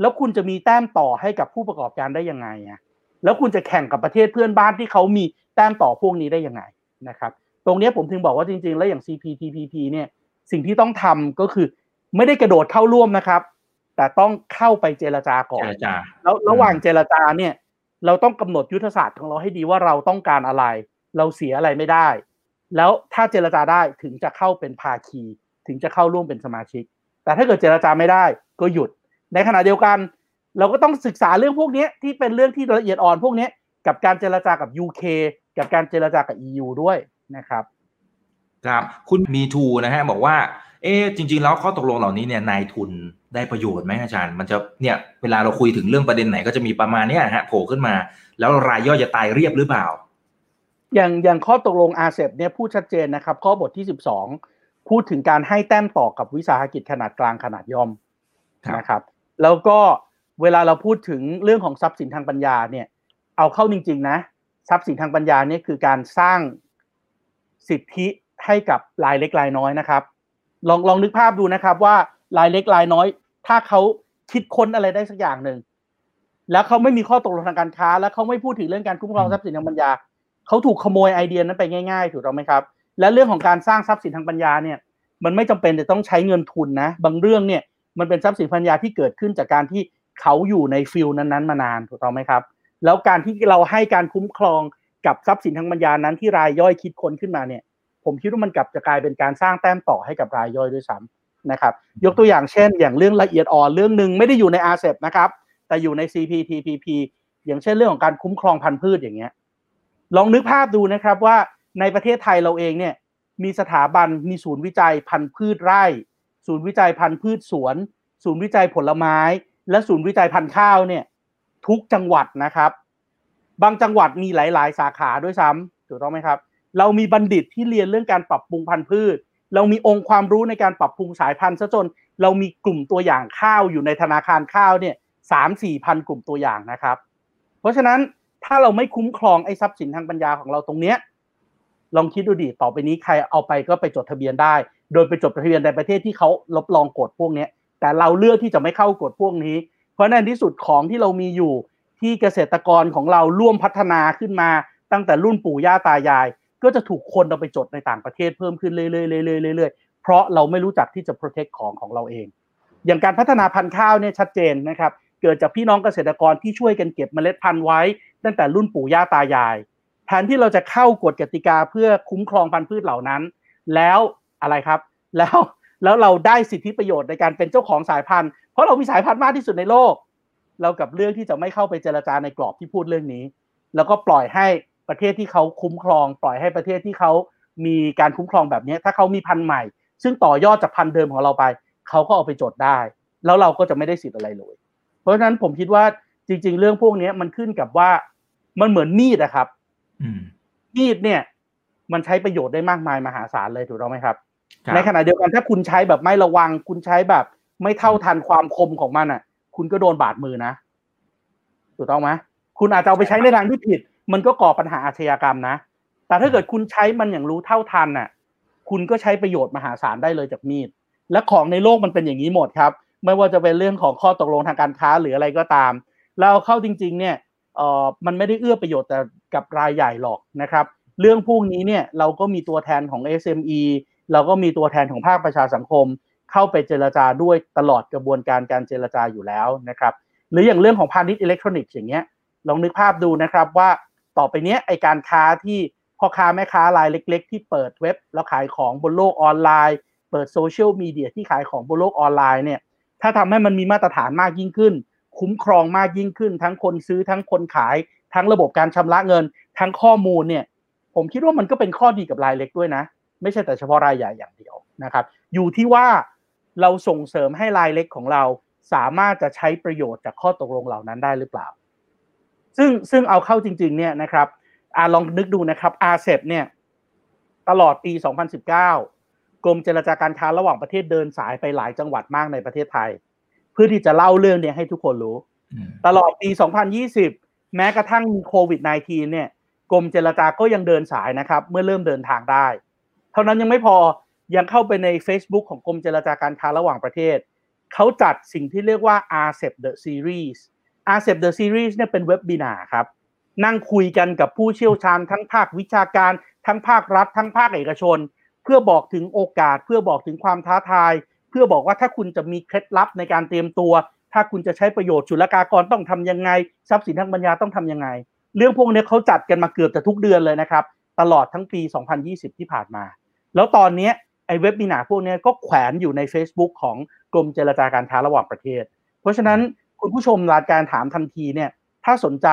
แล้วคุณจะมีแต้มต่อให้กับผู้ประกอบการได้ยังไงอะแล้วคุณจะแข่งกับประเทศเพื่อนบ้านที่เขามีแต้มต่อพวกนี้ได้ยังไงนะครับ ตรงนี้ผมถึงบอกว่าจริง ๆ แล้วอย่าง CPTPP เนี่ยสิ่งที่ต้องทำก็คือไม่ได้กระโดดเข้าร่วมนะครับ แต่ต้องเข้าไปเจรจาก่อนเจรจาแล้วระหว่างเจรจาเนี่ย เราต้องกำหนดยุทธศาสตร์ของเราให้ดีว่าเราต้องการอะไร เราเสียอะไรไม่ได้ แล้วถ้าเจรจาได้ถึงจะเข้าเป็นภาคี ถึงจะเข้าร่วมเป็นสมาชิก แต่ถ้าเกิดเจรจาไม่ได้ก็หยุด ในขณะเดียวกัน เราก็ต้องศึกษาเรื่องพวกนี้ที่เป็นเรื่องที่ละเอียดอ่อนพวกนี้กับการเจรจากับ UK กับการเจรจากับ EU ด้วย นะครับ ครับคุณมีทูนะฮะบอกว่า เอ๊จริง ๆ แล้วข้อตกลงเหล่านี้เนี่ยนายทุนได้ประโยชน์ไหมอาจารย์ มันจะเนี่ยเวลาเราคุยถึงเรื่องประเด็นไหนก็จะมีประมาณเนี้ยฮะโผล่ขึ้นมา แล้วรายย่อยจะตายเรียบหรือเปล่า อย่างอย่างข้อตกลงอาเซบเนี่ยพูดชัดเจนนะครับ ข้อบทที่12พูดถึงการให้แต้มต่อกับวิสาหกิจขนาดกลางขนาดย่อมครับนะครับ แล้วก็เวลาเราพูดถึงเรื่องของทรัพย์สินทางปัญญาเนี่ย เอาเข้าจริง ๆ นะ ทรัพย์สินทางปัญญาเนี่ยคือการสร้าง สิทธิให้กับรายเล็กรายน้อยนะครับ ลองลองนึกภาพดูนะครับว่ารายเล็กรายน้อย ถ้าเขาคิดค้นอะไรได้สักอย่างหนึ่งแล้วเขาไม่มีข้อตกลงทางการค้า แล้วเขาไม่พูดถึงเรื่องการคุ้มครองทรัพย์สินทางปัญญาเขาถูกขโมยไอเดียนั้นไปง่ายๆ ถูกต้องไหมครับ และเรื่องของการสร้างทรัพย์สินทางปัญญาเนี่ยมันไม่จำเป็นจะต้องใช้เงินทุนนะ บางเรื่องเนี่ยมันเป็นทรัพย์สินปัญญาที่เกิดขึ้นจากการที่เขาอยู่ในฟิลนั้นๆ มานานถูกต้องไหมครับ แล้วการที่เราให้การคุ้มครอง กับทรัพย์สินทางปัญญานั้นที่รายย่อยคิดค้นขึ้นมาเนี่ย ผมคิดว่ามันกลับจะกลายเป็นการสร้างแต้มต่อให้กับรายย่อยด้วยซ้ำนะครับ ยกตัวอย่างเช่น อย่างเรื่องละเอียดอ่อนเรื่องหนึ่งไม่ได้อยู่ใน r c e p นะครับ แต่อยู่ใน CPTPP อย่างเช่นเรื่องของการคุ้มครองพันธุ์พืชอย่างเงี้ย ลองนึกภาพดูนะครับว่าในประเทศไทยเราเองเนี่ย มีสถาบันมีศูนย์วิจัยพันธุ์พืชไร่ ศูนย์วิจัยพันธุ์พืชสวน ศูนย์วิจัยผลไม้ และศูนย์วิจัยพันธุ์ข้าวเนี่ย ทุกจังหวัดนะครับ บางจังหวัดมีหลาย ๆ สาขาด้วยซ้ำถูกต้องไหมครับ เรามีบัณฑิตที่เรียนเรื่องการปรับปรุงพันธุ์พืช เรามีองค์ความรู้ในการปรับปรุงสายพันธุ์ซะจน เรามีกลุ่มตัวอย่างข้าวอยู่ในธนาคารข้าวเนี่ยสามสี่พันกลุ่มตัวอย่างนะครับ เพราะฉะนั้นถ้าเราไม่คุ้มครองไอ้ทรัพย์สินทางปัญญาของเราตรงเนี้ยลองคิดดูดิต่อไปนี้ใครเอาไปก็ไปจดทะเบียนได้ โดยไปจดทะเบียนในประเทศที่เขารับรองกฎพวกเนี้ยแต่เราเลือกที่จะไม่เข้ากฎพวกนี้ เพราะในที่สุดของที่เรามีอยู่ ที่เกษตรกรของเราร่วมพัฒนาขึ้นมา ตั้งแต่รุ่นปู่ย่าตายาย ก็จะถูกคนเอาไปจดในต่างประเทศเพิ่มขึ้นเรื่อยๆเรื่อยๆเพราะเราไม่รู้จักที่จะ protect ของของเราเอง อย่างการพัฒนาพันธุ์ข้าวเนี่ยชัดเจนนะครับเกิดจากพี่น้องเกษตรกรที่ช่วยกันเก็บเมล็ดพันธุ์ไว้ ตั้งแต่รุ่นปู่ย่าตายาย แทนที่เราจะเข้ากฎกติกาเพื่อคุ้มครองพันธุ์พืชเหล่านั้น แล้วอะไรครับ แล้วแล้วเราได้สิทธิประโยชน์ในการเป็นเจ้าของสายพันธุ์ เพราะเรามีสายพันธุ์มากที่สุดในโลก เรากับเรื่องที่จะไม่เข้าไปเจรจาในกรอบที่พูดเรื่องนี้ แล้วก็ปล่อยให้ประเทศที่เขาคุ้มครอง ปล่อยให้ประเทศที่เขามีการคุ้มครองแบบนี้ถ้าเขามีพันธุ์ใหม่ ซึ่งต่อยอดจากพันธุ์เดิมของเราไป เขาก็เอาไปจดได้ แล้วเราก็จะไม่ได้สิทธิ์อะไรเลย เพราะฉะนั้นผมคิดว่าจริง ๆ เรื่องพวกนี้มันขึ้นกับว่ามันเหมือนมีดอะครับอืมมีดเนี่ย มันใช้ประโยชน์ได้มากมายมหาศาลเลยถูกต้องไหมครับครับ ในขณะเดียวกันถ้าคุณใช้แบบไม่ระวัง คุณใช้แบบ ไม่เท่าทันความคมของมันอะ คุณก็โดนบาดมือนะถูกต้องไหมคุณอาจจะเอาไปใช้ในทางที่ผิด มันก็ก่อปัญหาอาชญากรรมนะ แต่ถ้าเกิดคุณใช้มันอย่างรู้เท่าทันน่ะ คุณก็ใช้ประโยชน์มหาศาลได้เลยจากมีด และของในโลกมันเป็นอย่างนี้หมดครับ ไม่ว่าจะเป็นเรื่องของข้อตกลงทางการค้าหรืออะไรก็ตาม แล้วเข้าจริง ๆ เนี่ยเอ่อมันไม่ได้เอื้อประโยชน์แต่กับรายใหญ่หรอกนะครับ เรื่องพวกนี้เนี่ยเราก็มีตัวแทนของ SME เราก็มีตัวแทนของภาคประชาสังคม เข้าไปเจรจาด้วยตลอดกระบวนการการเจรจาอยู่แล้วนะครับ หรืออย่างเรื่องของพาณิชย์อิเล็กทรอนิกส์อย่างเงี้ยลองนึกภาพดูนะครับว่าต่อไปเนี้ยไอการค้าที่พ่อค้าแม่ค้ารายเล็ก ๆ ที่เปิดเว็บแล้วขายของบนโลกออนไลน์ เปิดโซเชียลมีเดียที่ขายของบนโลกออนไลน์เนี่ยถ้าทำให้มันมีมาตรฐานมากยิ่งขึ้น คุ้มครองมากยิ่งขึ้น ทั้งคนซื้อทั้งคนขาย ทั้งระบบการชำระเงิน ทั้งข้อมูลเนี่ยผมคิดว่ามันก็เป็นข้อดีกับรายเล็กด้วยนะ ไม่ใช่แต่เฉพาะรายใหญ่อย่างเดียวนะครับ อยู่ที่ว่า เราส่งเสริมให้รายเล็กของเราสามารถจะใช้ประโยชน์จากข้อตกลงเหล่านั้นได้หรือเปล่า ซึ่งซึ่งเอาเข้าจริง ๆ เนี่ยนะครับอาลองนึกดูนะครับอาเซบเนี่ยตลอดปี 2019 กรมเจรจาการค้าระหว่างประเทศเดินสายไปหลายจังหวัดมากในประเทศไทย เพื่อที่จะเล่าเรื่องนี้ให้ทุกคนรู้ ตลอดปี 2020 แม้กระทั่งโควิด -19 เนี่ยกรมเจรจาก็ยังเดินสายนะครับ เมื่อเริ่มเดินทางได้ เท่านั้นยังไม่พอ ยังเข้าไปใน Facebook ของกรมเจรจาการค้าระหว่างประเทศ เขาจัดสิ่งที่เรียกว่า RCEP The Series RCEP The Series เนี่ยเป็นเว็บบินาครับ นั่งคุยกันกับผู้เชี่ยวชาญทั้งภาควิชาการ ทั้งภาครัฐ ทั้งภาคเอกชน เพื่อบอกถึงโอกาส เพื่อบอกถึงความท้าทาย เพื่อบอกว่าถ้าคุณจะมีเคล็ดลับในการเตรียมตัว ถ้าคุณจะใช้ประโยชน์จุลกากรต้องทำยังไง ทรัพย์สินทางปัญญาต้องทำยังไง เรื่องพวกนี้เขาจัดกันมาเกือบจะทุกเดือนเลยนะครับ ตลอดทั้งปี 2020 ที่ผ่านมา แล้วตอนนี้ ไอ้เว็บบินาพวกนี้ก็แขวนอยู่ใน Facebook ของกรมเจรจาการค้าระหว่างประเทศ เพราะฉะนั้นคุณผู้ชมรายการถามทันทีเนี่ย ถ้าสนใจ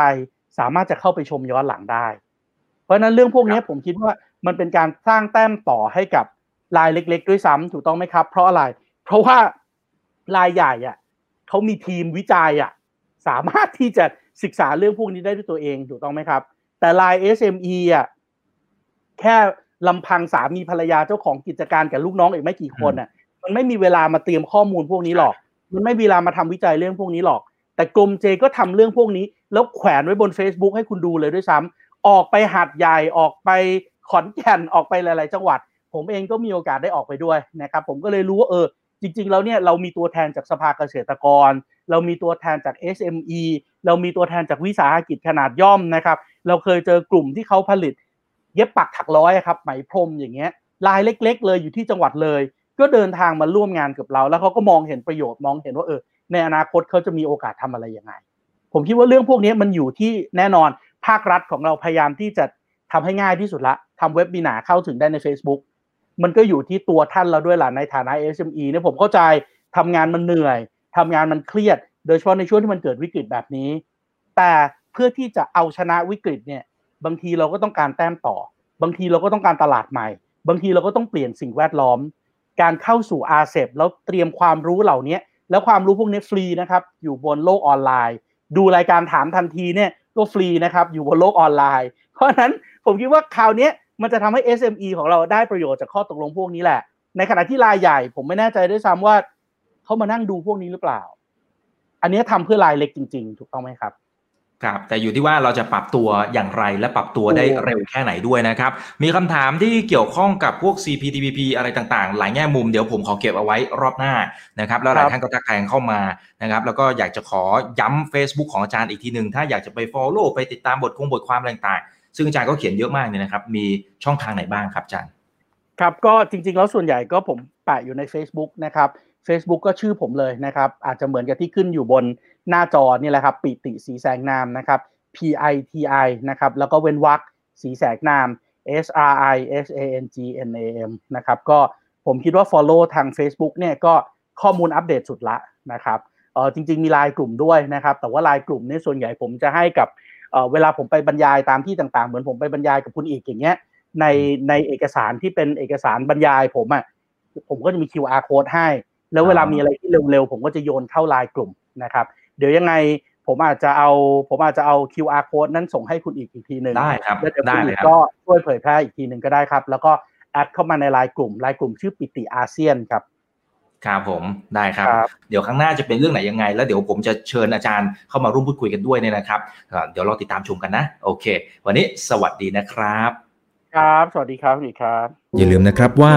สามารถจะเข้าไปชมย้อนหลังได้ เพราะนั้นเรื่องพวกนี้ผมคิดว่ามันเป็นการสร้างแต้มต่อให้กับรายเล็ก ๆ ด้วยซ้ำถูกต้องไหมครับ เพราะอะไร เพราะว่ารายใหญ่อะเขามีทีมวิจัยอะสามารถที่จะศึกษาเรื่องพวกนี้ได้ด้วยตัวเองถูกต้องไหมครับ แต่ราย SME อะแค่ ลำพังสามีภรรยาเจ้าของกิจการกับลูกน้องอีกไม่กี่คนอะ มันไม่มีเวลามาเตรียมข้อมูลพวกนี้หรอก มันไม่มีเวลามาทำวิจัยเรื่องพวกนี้หรอก แต่กรมเจก็ทำเรื่องพวกนี้ แล้วแขวนไว้บน Facebook ให้คุณดูเลยด้วยซ้ำออกไปหัดใหญ่ออกไปขอนแก่นออกไปหลาย ๆ จังหวัด ผมเองก็มีโอกาสได้ออกไปด้วยนะครับ ผมก็เลยรู้ว่าเออ จริง ๆ แล้วเนี่ยเรามีตัวแทนจากสภาเกษตรกร เรามีตัวแทนจาก SME เรามีตัวแทนจากวิสาหกิจขนาดย่อมนะครับ เราเคยเจอกลุ่มที่เขาผลิต เย็บปักถักร้อยครับไหมพรมอย่างเงี้ยลายเล็ก ๆ เลยอยู่ที่จังหวัดเลย ก็เดินทางมาร่วมงานกับเรา แล้วเขาก็มองเห็นประโยชน์มองเห็นว่าเออในอนาคตเขาจะมีโอกาสทำอะไรยังไง ผมคิดว่าเรื่องพวกนี้มันอยู่ที่แน่นอนภาครัฐของเราพยายามที่จะทำให้ง่ายที่สุดละทำเว็บบีนาเข้าถึงได้ใน Facebook มันก็อยู่ที่ตัวท่านเราด้วยล่ะในฐานะ SME เนี่ยผมเข้าใจทำงานมันเหนื่อยทำงานมันเครียด โดยเฉพาะในช่วงที่มันเกิดวิกฤตแบบนี้ แต่เพื่อที่จะเอาชนะวิกฤตเนี่ย บางทีเราก็ต้องการแต้มต่อ บางทีเราก็ต้องการตลาดใหม่ บางทีเราก็ต้องเปลี่ยนสิ่งแวดล้อม การเข้าสู่อาเซบแล้วเตรียมความรู้เหล่านี้แล้วความรู้พวกนี้ฟรีนะครับ อยู่บนโลกออนไลน์ ดูรายการถามทันทีเนี่ยก็ฟรีนะครับอยู่บนโลกออนไลน์ เพราะฉะนั้นผมคิดว่าคราวนี้มันจะทำให้ SME ของเราได้ประโยชน์จากข้อตกลงพวกนี้แหละ ในขณะที่รายใหญ่ ผมไม่แน่ใจด้วยซ้ำว่าเขามานั่งดูพวกนี้หรือเปล่า อันนี้ทำเพื่อรายเล็กจริง ๆ ถูกต้องไหมครับ ครับแต่อยู่ที่ว่าเราจะปรับตัวอย่างไรและปรับตัวได้เร็วแค่ไหนด้วยนะครับ มีคำถามที่เกี่ยวข้องกับพวก CPTPP อะไรต่างๆ หลายแง่มุมเดี๋ยวผมขอเก็บเอาไว้รอบหน้านะครับ แล้วหลายท่านก็ทักทายเข้ามานะครับ แล้วก็อยากจะขอย้ำ Facebook ของอาจารย์อีกทีหนึ่งถ้าอยากจะไป Follow ไปติดตามบทคงบทความต่างๆ ซึ่งอาจารย์ก็เขียนเยอะมากเนี่ยนะครับ มีช่องทางไหนบ้างครับอาจารย์ ครับก็จริงๆแล้วส่วนใหญ่ก็ผมแปะอยู่ใน Facebook นะครับ Facebook ก็ชื่อผมเลยนะครับ อาจจะเหมือนกับที่ขึ้นอยู่บนหน้าจอนี่แหละครับปิติสีแสงนามนะครับ P I T I นะครับแล้วก็เว้นวรรคสีแสงนาม S R I S A N G N A M นะครับก็ผมคิดว่า follow ทาง Facebook เนี่ยก็ข้อมูลอัปเดตสุดละนะครับเออจริง ๆ มีไลน์กลุ่มด้วยนะครับ แต่ว่าไลน์กลุ่มเนี่ยส่วนใหญ่ผมจะให้กับเออเวลาผมไปบรรยายตามที่ต่างๆ เหมือนผมไปบรรยายกับคุณอีกอย่างเงี้ยในในเอกสารที่เป็นเอกสารบรรยายผมอะ่ะผมก็จะมี QR code ให้ แล้วเวลามีอะไรที่เร็วๆ ผมก็จะโยนเข้าไลน์กลุ่มนะครับ เดี๋ยวยังไงผมอาจจะเอาผมอาจจะเอา QR code นั้นส่งให้คุณอีกอีกทีหนึ่งได้ครับแล้วเดี๋ยวได้คุณเลอียกครับก็ช่วยเผยแพร่อีกทีหนึ่งก็ได้ครับ แล้วก็แอดเข้ามาในไลน์กลุ่มไลน์กลุ่มชื่อปิติอาเซียนครับครับผมได้ครับครับเดี๋ยวครั้งหน้าจะเป็นเรื่องไหนยังไง แล้วเดี๋ยวผมจะเชิญอาจารย์เข้ามาร่วมพูดคุยกันด้วยเนี่ยนะครับอ่าเดี๋ยวเราติดตามชมกันนะ โอเค วันนี้สวัสดีนะครับ ครับ สวัสดีครับคุณครับ อย่าลืมนะครับว่า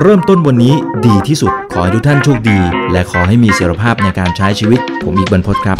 เริ่มต้นวันนี้ดีที่สุด ขอให้ทุกท่านโชคดี และขอให้มีเสรีภาพในการใช้ชีวิต ผมอีกบรรพตครับ